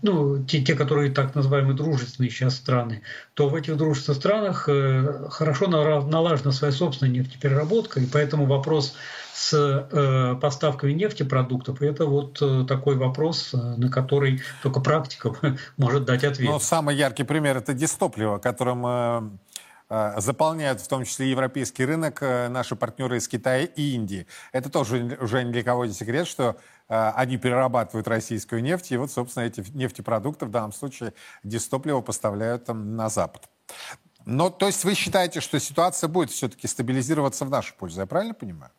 ну, те, те, которые так называемые дружественные сейчас страны, то в этих дружественных странах э, хорошо налажена своя собственная нефтепереработка, и поэтому вопрос с э, поставками нефтепродуктов, это вот такой вопрос, на который только практика может дать ответ. Но самый яркий пример – это дистопливо, которым заполняют в том числе европейский рынок э, наши партнеры из Китая и Индии. Это тоже уже ни для кого не секрет, что э, они перерабатывают российскую нефть, и вот, собственно, эти нефтепродукты, в данном случае дистопливо, поставляют там на Запад. Но, то есть вы считаете, что ситуация будет все-таки стабилизироваться в нашу пользу, я правильно понимаю?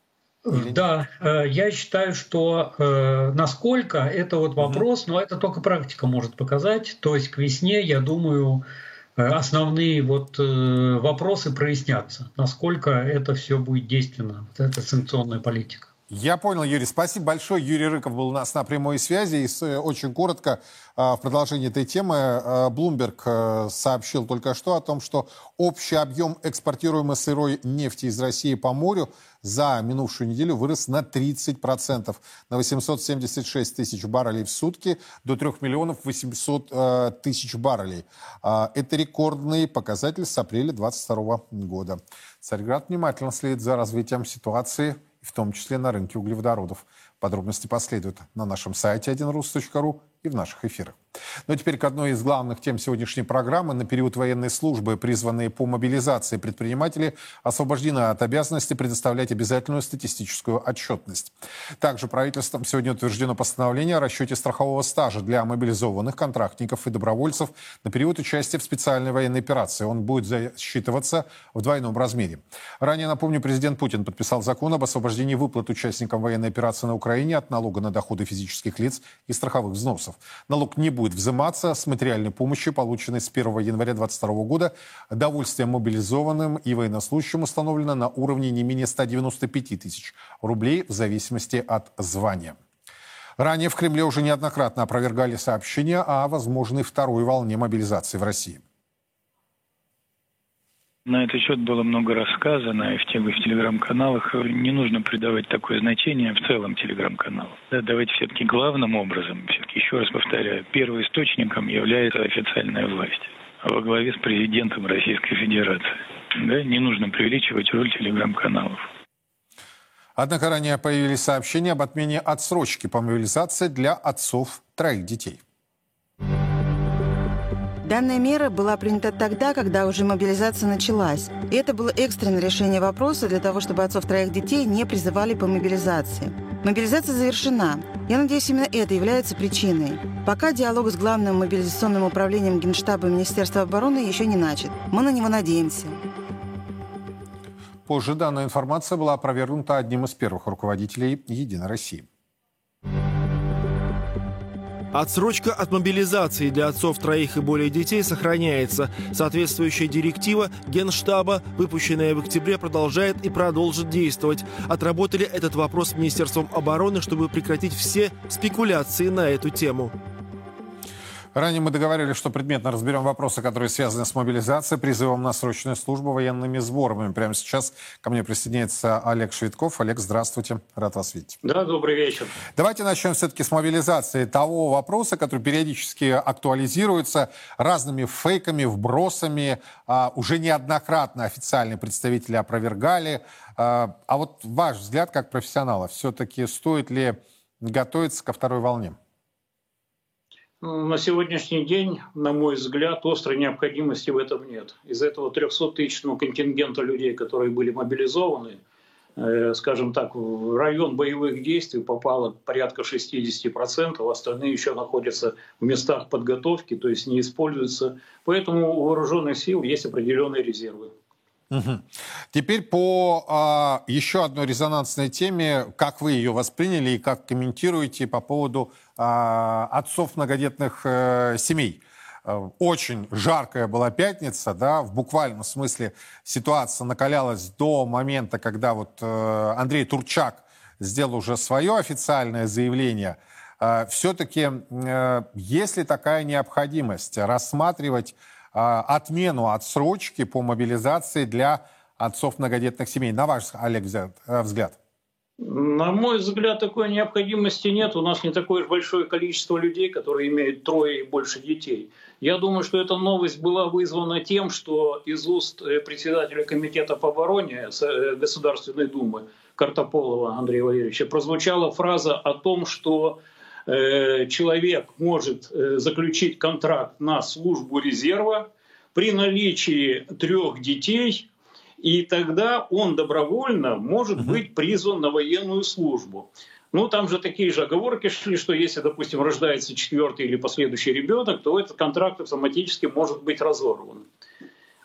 Или да, я считаю, что э, насколько это вот вопрос, угу. но это только практика может показать. То есть к весне, я думаю, Э, основные вот э, вопросы прояснятся, насколько это все будет действенно, вот эта санкционная политика. Я понял, Юрий. Спасибо большое. Юрий Рыков был у нас на прямой связи. И э, очень коротко, э, в продолжении этой темы, э, Bloomberg сообщил только что о том, что общий объем экспортируемой сырой нефти из России по морю за минувшую неделю вырос на 30%, на 876 тысяч баррелей в сутки до 3 миллионов 800 тысяч баррелей. Это рекордный показатель с апреля 2022 года. Царьград внимательно следит за развитием ситуации в том числе на рынке углеводородов. Подробности последуют на нашем сайте 1rus.ru и в наших эфирах. Ну а теперь к одной из главных тем сегодняшней программы. На период военной службы, призванные по мобилизации предприниматели, освобождены от обязанности предоставлять обязательную статистическую отчетность. Также правительством сегодня утверждено постановление о расчете страхового стажа для мобилизованных контрактников и добровольцев на период участия в специальной военной операции. Он будет засчитываться в двойном размере. Ранее, напомню, президент Путин подписал закон об освобождении выплат участникам военной операции на Украине от налога на доходы физических лиц и страховых взносов. Налог не будет взиматься с материальной помощи, полученной с 1 января 2022 года. Довольствие мобилизованным и военнослужащим установлено на уровне не менее 195 тысяч рублей в зависимости от звания. Ранее в Кремле уже неоднократно опровергали сообщения о возможной второй волне мобилизации в России. На этот счет было много рассказано и в тех в телеграм-каналах. Не нужно придавать такое значение в целом телеграм-каналу. Да, давайте все-таки главным образом, все-таки еще раз повторяю, первоисточником является официальная власть во главе с президентом Российской Федерации. Да, не нужно преувеличивать роль телеграм-каналов. Однако ранее появились сообщения об отмене отсрочки по мобилизации для отцов троих детей. Данная мера была принята тогда, когда уже мобилизация началась. И это было экстренное решение вопроса для того, чтобы отцов троих детей не призывали по мобилизации. Мобилизация завершена. Я надеюсь, именно это является причиной. Пока диалог с главным мобилизационным управлением Генштаба Министерства обороны еще не начат. Мы на него надеемся. Позже данная информация была опровергнута одним из первых руководителей «Единой России». Отсрочка от мобилизации для отцов троих и более детей сохраняется. Соответствующая директива Генштаба, выпущенная в октябре, продолжает и продолжит действовать. Отработали этот вопрос Министерством обороны, чтобы прекратить все спекуляции на эту тему. Ранее мы договаривались, что предметно разберем вопросы, которые связаны с мобилизацией, призывом на срочную службу, военными сборами. Прямо сейчас ко мне присоединяется Олег Швидков. Олег, здравствуйте. Рад вас видеть. Да, добрый вечер. Давайте начнем все-таки с мобилизации того вопроса, который периодически актуализируется разными фейками, вбросами. А, уже неоднократно официальные представители опровергали. А, а вот ваш взгляд как профессионала, все-таки стоит ли готовиться ко второй волне? На сегодняшний день, на мой взгляд, острой необходимости в этом нет. Из этого 300-тысячного контингента людей, которые были мобилизованы, э, скажем так, в район боевых действий попало порядка 60%, остальные еще находятся в местах подготовки, то есть не используются. Поэтому у вооруженных сил есть определенные резервы. Угу. Теперь по а, еще одной резонансной теме, как вы ее восприняли и как комментируете по поводу а, отцов многодетных а, семей. Э, очень жаркая была пятница, да, в буквальном смысле ситуация накалялась до момента, когда вот а, Андрей Турчак сделал уже свое официальное заявление. Все-таки, а, есть ли такая необходимость рассматривать отмену отсрочки по мобилизации для отцов многодетных семей. На ваш, Олег, э, взгляд? На мой взгляд, такой необходимости нет. У нас не такое большое количество людей, которые имеют трое и больше детей. Я думаю, что эта новость была вызвана тем, что из уст э, председателя комитета по обороне э, Государственной Думы Картополова Андрея Валерьевича прозвучала фраза о том, что человек может э, заключить контракт на службу резерва при наличии трех детей, и тогда он добровольно может быть призван на военную службу. Ну, там же такие же оговорки шли, что если, допустим, рождается четвертый или последующий ребенок, то этот контракт автоматически может быть разорван.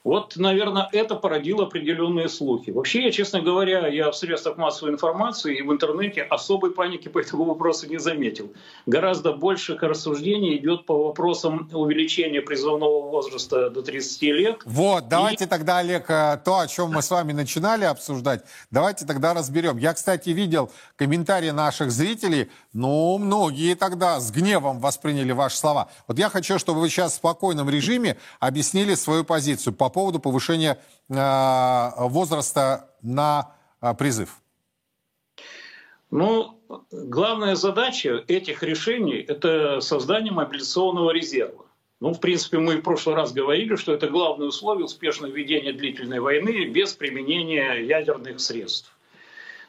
Вот, наверное, это породило определенные слухи. Вообще, я, честно говоря, я в средствах массовой информации и в интернете особой паники по этому вопросу не заметил. Гораздо больше рассуждений идет по вопросам увеличения призывного возраста до 30 лет. Вот, давайте и... тогда, Олег, э, то, о чем мы с вами начинали обсуждать, давайте тогда разберем. Я, кстати, видел комментарии наших зрителей, ну, многие тогда с гневом восприняли ваши слова. Вот я хочу, чтобы вы сейчас в спокойном режиме объяснили свою позицию по поводу повышения э, возраста на э, призыв? Ну, главная задача этих решений – это создание мобилизационного резерва. Ну, в принципе, мы в прошлый раз говорили, что это главное условие успешного ведения длительной войны без применения ядерных средств.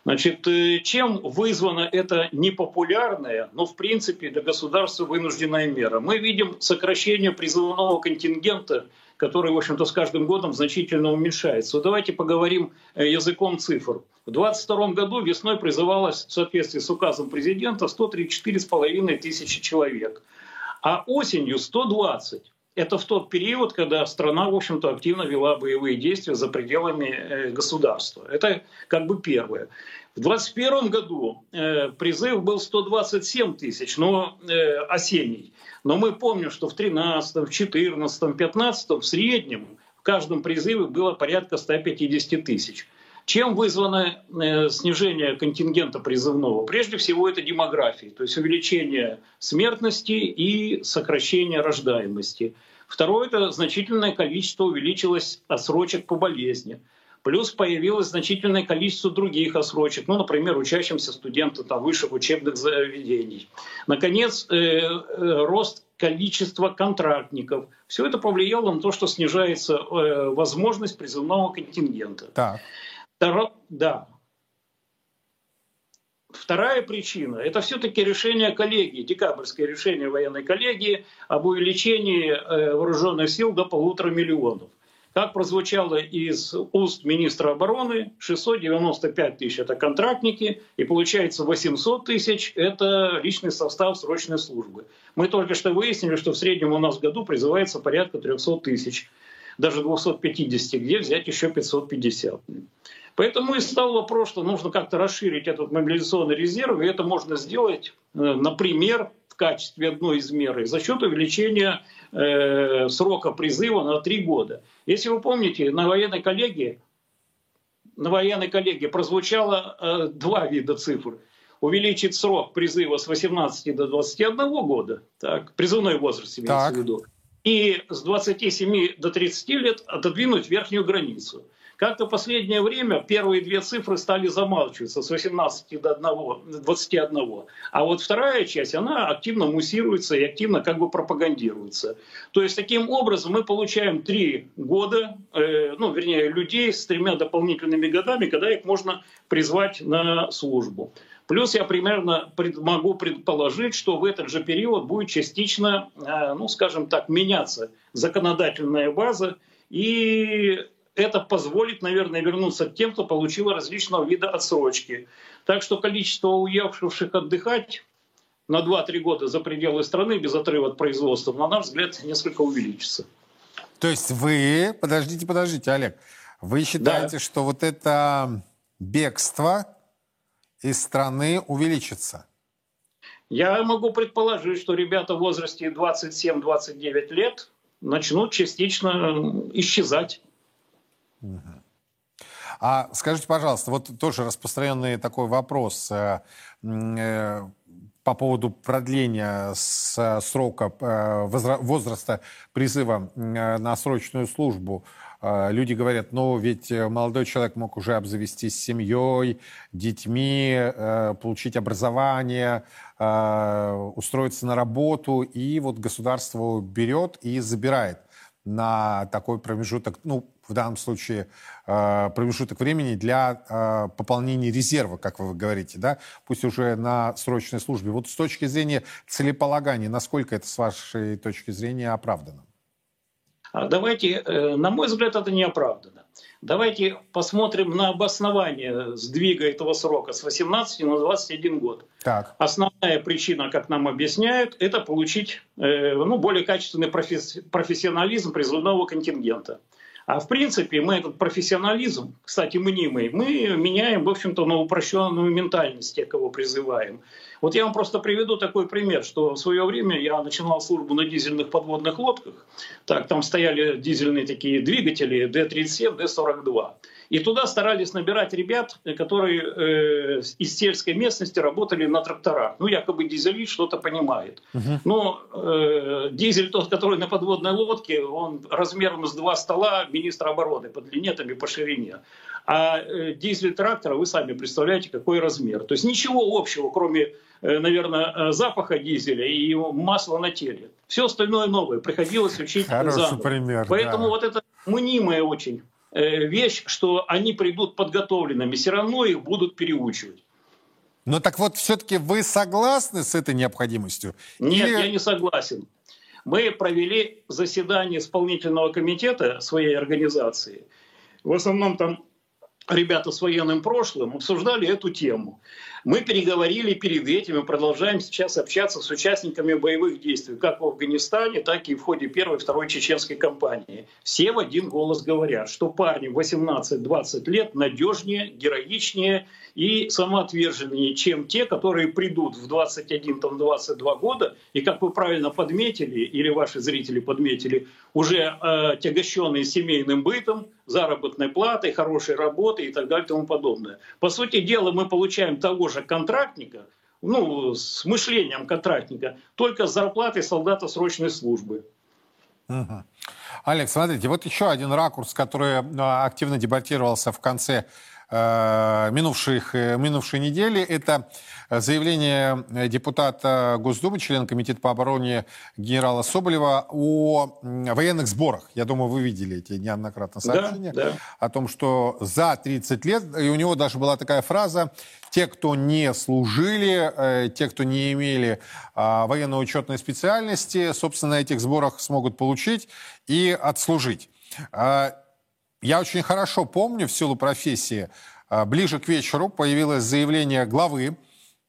Значит, э, чем вызвана эта непопулярная, но в принципе для государства вынужденная мера? Мы видим сокращение призывного контингента который, в общем-то, с каждым годом значительно уменьшается. Вот давайте поговорим э, языком цифр. В 2022 году весной призывалось в соответствии с указом президента 134,5 тысячи человек, а осенью 120. Это в тот период, когда страна, в общем-то, активно вела боевые действия за пределами э, государства. Это как бы первое. В 2021 году э, призыв был 127 тысяч, но осенний. Но мы помним, что в 13, в 14, в 15 в среднем в каждом призыве было порядка 150 тысяч. Чем вызвано э, снижение контингента призывного? Прежде всего это демография, то есть увеличение смертности и сокращение рождаемости. Второе – это значительное количество увеличилось отсрочек по болезни. Плюс появилось значительное количество других отсрочек, ну, например, учащимся студентам там, высших учебных заведений. Наконец, э, э, рост количества контрактников. Все это повлияло на то, что снижается э, возможность призывного контингента. Так. Второ, да. Вторая причина – это все-таки решение коллегии, декабрьское решение военной коллегии об увеличении э, вооруженных сил до полутора миллионов. Как прозвучало из уст министра обороны, 695 тысяч – это контрактники, и получается 800 тысяч – это личный состав срочной службы. Мы только что выяснили, что в среднем у нас в году призывается порядка 300 тысяч, даже 250, где взять еще 550. Поэтому и стал вопрос, что нужно как-то расширить этот мобилизационный резерв, и это можно сделать, э, например, в качестве одной из мер за счет увеличения э, срока призыва на три года. Если вы помните, на военной коллегии, на военной коллегии прозвучало э, два вида цифр. Увеличить срок призыва с 18 до 21 года, так, призывной возраст имеется так. в виду, и с 27 до 30 лет отодвинуть верхнюю границу. Как-то последнее время первые две цифры стали замалчиваться с 18 до 1, 21. А вот вторая часть, она активно муссируется и активно как бы пропагандируется. То есть таким образом мы получаем три года, э, ну вернее людей с тремя дополнительными годами, когда их можно призвать на службу. Плюс я примерно пред, могу предположить, что в этот же период будет частично, э, ну скажем так, меняться законодательная база, и это позволит, наверное, вернуться к тем, кто получил различного вида отсрочки. Так что количество уехавших отдыхать на 2-3 года за пределы страны без отрыва от производства, на наш взгляд, несколько увеличится. То есть вы, подождите, подождите, Олег, вы считаете, да. что вот это бегство из страны увеличится? Я могу предположить, что ребята в возрасте 27-29 лет начнут частично исчезать. А скажите, пожалуйста, вот тоже распространенный такой вопрос э, э, по поводу продления с срока э, возраста призыва на срочную службу. Люди говорят, ну ведь молодой человек мог уже обзавестись семьей, детьми, получить образование, устроиться на работу, и вот государство берет и забирает на такой промежуток, ну, в данном случае э, промежуток времени для э, пополнения резерва, как вы говорите, да, пусть уже на срочной службе. Вот с точки зрения целеполагания, насколько это с вашей точки зрения оправдано? А давайте, э, на мой взгляд, это не оправдано. Давайте посмотрим на обоснование сдвига этого срока с 18 на 21 год. Так. Основная причина, как нам объясняют, это получить ну, более качественный профессионализм призывного контингента. А в принципе мы этот профессионализм, кстати, мнимый, мы меняем, в общем-то, на упрощенную ментальность тех, кого призываем. Вот я вам просто приведу такой пример, что в свое время я начинал службу на дизельных подводных лодках. Так, там стояли дизельные такие двигатели D37, D42. И туда старались набирать ребят, которые э, из сельской местности работали на тракторах. Ну, якобы дизель что-то понимает. Uh-huh. Но э, дизель тот, который на подводной лодке, он размером с два стола министра обороны по длине там, и по ширине. А э, дизель трактора, вы сами представляете, какой размер. То есть ничего общего, кроме, э, наверное, э, запаха дизеля и масла на теле. Все остальное новое. Приходилось учить Хороший заново. пример. Поэтому да. вот это мнимое очень Э, вещь, что они придут подготовленными, все равно их будут переучивать. Ну так вот, все-таки вы согласны с этой необходимостью? Нет, Или... я не согласен. Мы провели заседание исполнительного комитета своей организации. В основном там ребята с военным прошлым обсуждали эту тему. Мы переговорили перед этим и продолжаем сейчас общаться с участниками боевых действий, как в Афганистане, так и в ходе первой и второй чеченской кампании. Все в один голос говорят, что парни 18-20 лет надежнее, героичнее и самоотверженнее, чем те, которые придут в 21-22 года, и, как вы правильно подметили, или ваши зрители подметили, уже э, тягощенные семейным бытом, заработной платой, хорошей работой и так далее и тому подобное. По сути дела, мы получаем того же контрактника, ну, с мышлением контрактника, только с зарплатой солдата срочной службы. Угу. Алекс, смотрите, вот еще один ракурс, который э, активно дебатировался в конце минувших, э, минувшей недели. Это заявление депутата Госдумы, члена Комитета по обороне генерала Соболева о военных сборах. Я думаю, вы видели эти неоднократно сообщения да, да. о том, что за 30 лет, и у него даже была такая фраза, те, кто не служили, э, те, кто не имели а, военно-учетной специальности, собственно, этих сборах смогут получить и отслужить. Я очень хорошо помню в силу профессии, а, ближе к вечеру появилось заявление главы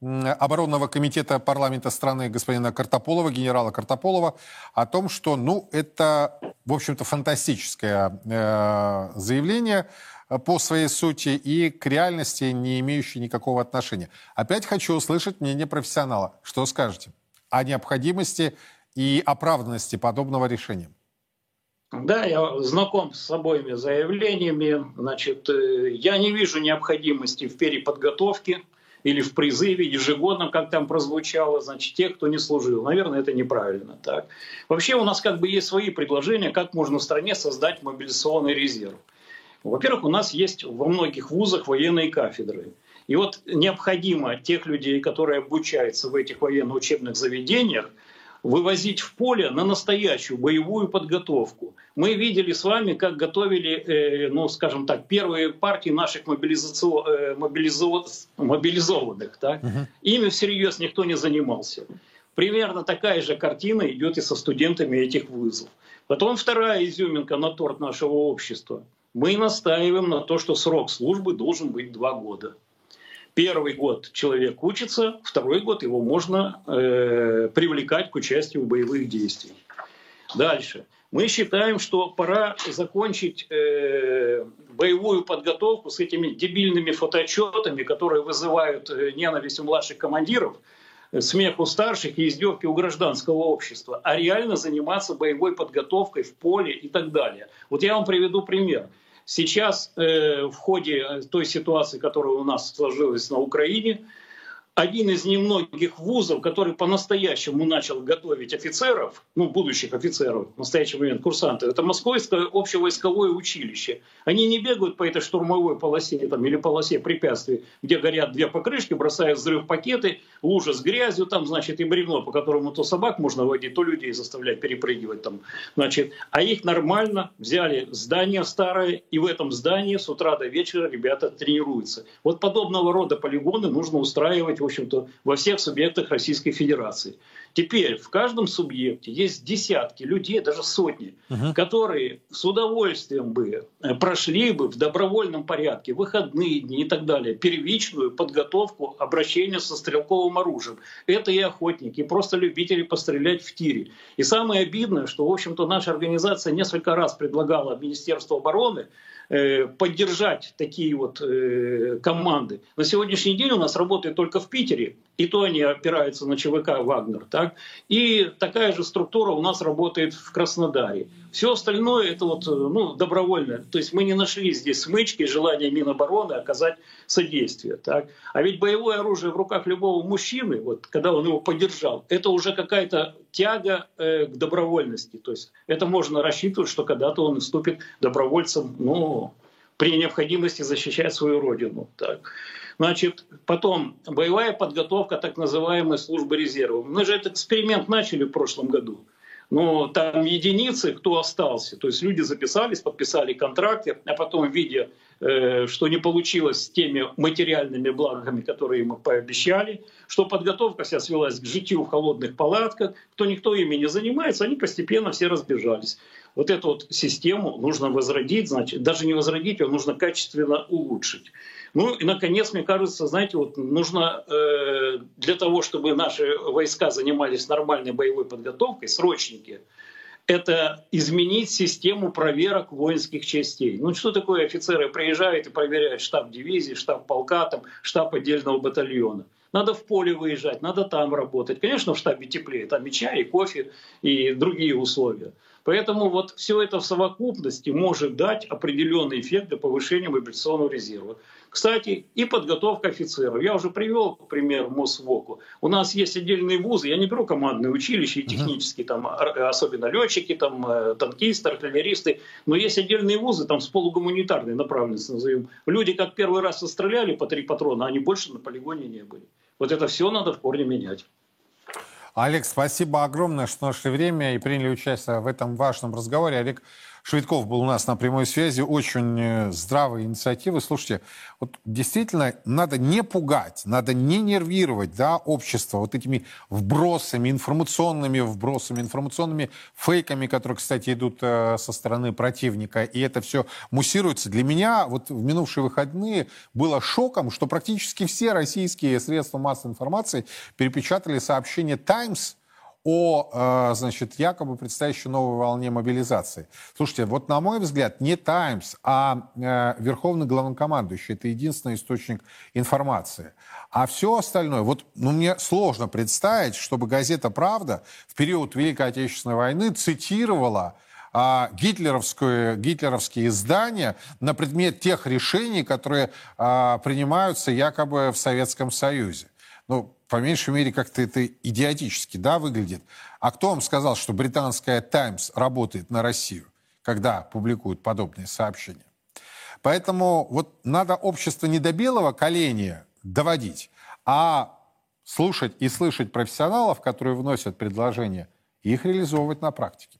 оборонного комитета парламента страны господина Картополова, генерала Картополова, о том, что, ну, это, в общем-то, фантастическое э, заявление э, по своей сути и к реальности не имеющее никакого отношения. Опять хочу услышать мнение профессионала. Что скажете о необходимости и оправданности подобного решения? Да, я знаком с обоими заявлениями. Значит, э, я не вижу необходимости в переподготовке или в призыве ежегодно, как там прозвучало, значит, тех, кто не служил. Наверное, это неправильно. Так. Вообще у нас как бы есть свои предложения, как можно в стране создать мобилизационный резерв. Во-первых, у нас есть во многих вузах военные кафедры. И вот необходимо тех людей, которые обучаются в этих военно-учебных заведениях, вывозить в поле на настоящую боевую подготовку. Мы видели с вами, как готовили, э, ну, скажем так, первые партии наших мобилизацио... э, мобилизо... мобилизованных. Так? Угу. Ими всерьез никто не занимался. Примерно такая же картина идет и со студентами этих вызов. Потом вторая изюминка на торт нашего общества. Мы настаиваем на то, что срок службы должен быть два года. Первый год человек учится, второй год его можно э, привлекать к участию в боевых действиях. Дальше. Мы считаем, что пора закончить э, боевую подготовку с этими дебильными фотоотчетами, которые вызывают э, ненависть у младших командиров, смех у старших и издевки у гражданского общества, а реально заниматься боевой подготовкой в поле и так далее. Вот я вам приведу пример. Сейчас э, в ходе э, той ситуации, которая у нас сложилась на Украине, один из немногих вузов, который по-настоящему начал готовить офицеров, ну, будущих офицеров, в настоящий момент курсанты, это Московское общевойсковое училище. Они не бегают по этой штурмовой полосе там, или полосе препятствий, где горят две покрышки, бросают взрыв пакеты, лужа с грязью, там, значит, и бревно, по которому то собак можно водить, то людей заставлять перепрыгивать там. Значит, а их нормально взяли здание старое, и в этом здании с утра до вечера ребята тренируются. Вот подобного рода полигоны нужно устраивать общем-то, во всех субъектах Российской Федерации. Теперь в каждом субъекте есть десятки людей, даже сотни, угу. которые с удовольствием бы э, прошли бы в добровольном порядке выходные дни и так далее первичную подготовку обращения со стрелковым оружием. Это и охотники, и просто любители пострелять в тире. И самое обидное, что, в общем-то, наша организация несколько раз предлагала Министерству обороны поддержать такие вот э, команды. На сегодняшний день у нас работает только в Питере, и то они опираются на ЧВК «Вагнер». Так? И такая же структура у нас работает в Краснодаре. Все остальное это вот, э, ну, добровольно. То есть мы не нашли здесь смычки, желания Минобороны оказать содействие. Так? А ведь боевое оружие в руках любого мужчины, вот, когда он его поддержал, это уже какая-то тяга э, к добровольности. То есть это можно рассчитывать, что когда-то он вступит добровольцем, ну, при необходимости защищать свою родину. Так. Значит, потом боевая подготовка так называемой службы резерва. Мы же этот эксперимент начали в прошлом году. Но там единицы, кто остался. То есть люди записались, подписали контракты, а потом, видя, что не получилось с теми материальными благами, которые мы пообещали, что подготовка вся свелась к житию в холодных палатках, кто никто ими не занимается, они постепенно все разбежались. Вот эту вот систему нужно возродить, значит, даже не возродить, ее нужно качественно улучшить. Ну и, наконец, мне кажется, знаете, вот нужно э, для того, чтобы наши войска занимались нормальной боевой подготовкой, срочники, это изменить систему проверок воинских частей. Ну что такое офицеры приезжают и проверяют штаб дивизии, штаб полка, там, штаб отдельного батальона. Надо в поле выезжать, надо там работать. Конечно, в штабе теплее, там и чай, и кофе, и другие условия. Поэтому вот все это в совокупности может дать определенный эффект для повышения мобилизационного резерва. Кстати, и подготовка офицеров. Я уже привел, пример МОСВОКу. У нас есть отдельные вузы, я не беру командные училища и технические, там, а, особенно летчики, там, э, танкисты, артиллеристы, но есть отдельные вузы там, с полугуманитарной направленностью, назовем. Люди как первый раз стреляли по три патрона, они больше на полигоне не были. Вот это все надо в корне менять. Олег, спасибо огромное, что нашли время и приняли участие в этом важном разговоре. Олег Швидков был у нас на прямой связи. Очень э, здравые инициативы. Слушайте, вот действительно надо не пугать, надо не нервировать да, общество вот этими вбросами, информационными вбросами, информационными фейками, которые, кстати, идут э, со стороны противника. И это все муссируется. Для меня вот в минувшие выходные было шоком, что практически все российские средства массовой информации перепечатали сообщение «Таймс», о, э, значит, якобы предстоящей новой волне мобилизации. Слушайте, вот на мой взгляд, не «Таймс», а э, Верховный главнокомандующий. Это единственный источник информации. А все остальное, вот ну, мне сложно представить, чтобы газета «Правда» в период Великой Отечественной войны цитировала а, гитлеровскую, гитлеровские издания на предмет тех решений, которые а, принимаются якобы в Советском Союзе. Ну, по меньшей мере, как-то это идиотически да, выглядит. А кто вам сказал, что британская «Таймс» работает на Россию, когда публикуют подобные сообщения? Поэтому вот надо общество не до белого коленя доводить, а слушать и слышать профессионалов, которые вносят предложения, и их реализовывать на практике.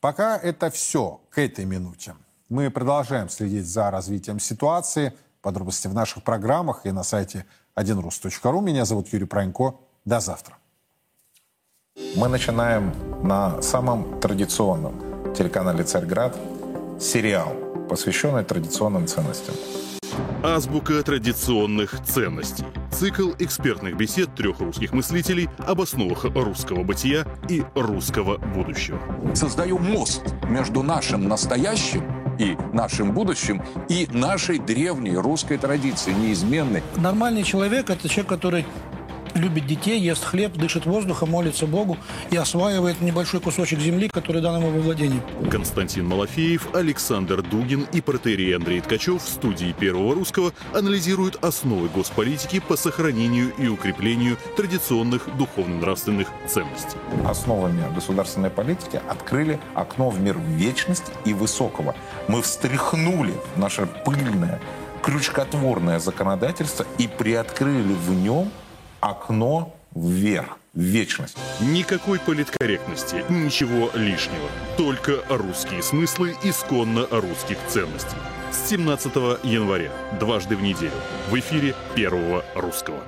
Пока это все к этой минуте. Мы продолжаем следить за развитием ситуации. Подробности в наших программах и на сайте 1rus.ru. Меня зовут Юрий Пронько. До завтра. Мы начинаем на самом традиционном телеканале «Царьград» сериал, посвященный традиционным ценностям. Азбука традиционных ценностей. Цикл экспертных бесед трех русских мыслителей об основах русского бытия и русского будущего. Создаю мост между нашим настоящим и нашим будущим, и нашей древней русской традиции, неизменной. Нормальный человек – это человек, который любит детей, ест хлеб, дышит воздухом, молится Богу и осваивает небольшой кусочек земли, который дан ему во владение. Константин Малафеев, Александр Дугин и протерей Андрей Ткачев в студии Первого Русского анализируют основы госполитики по сохранению и укреплению традиционных духовно-нравственных ценностей. Основами государственной политики открыли окно в мир вечности и высокого. Мы встряхнули наше пыльное, крючкотворное законодательство и приоткрыли в нем окно вверх, в вечность. Никакой политкорректности, ничего лишнего. Только русские смыслы исконно русских ценностей. С 17 января, дважды в неделю, в эфире Первого Русского.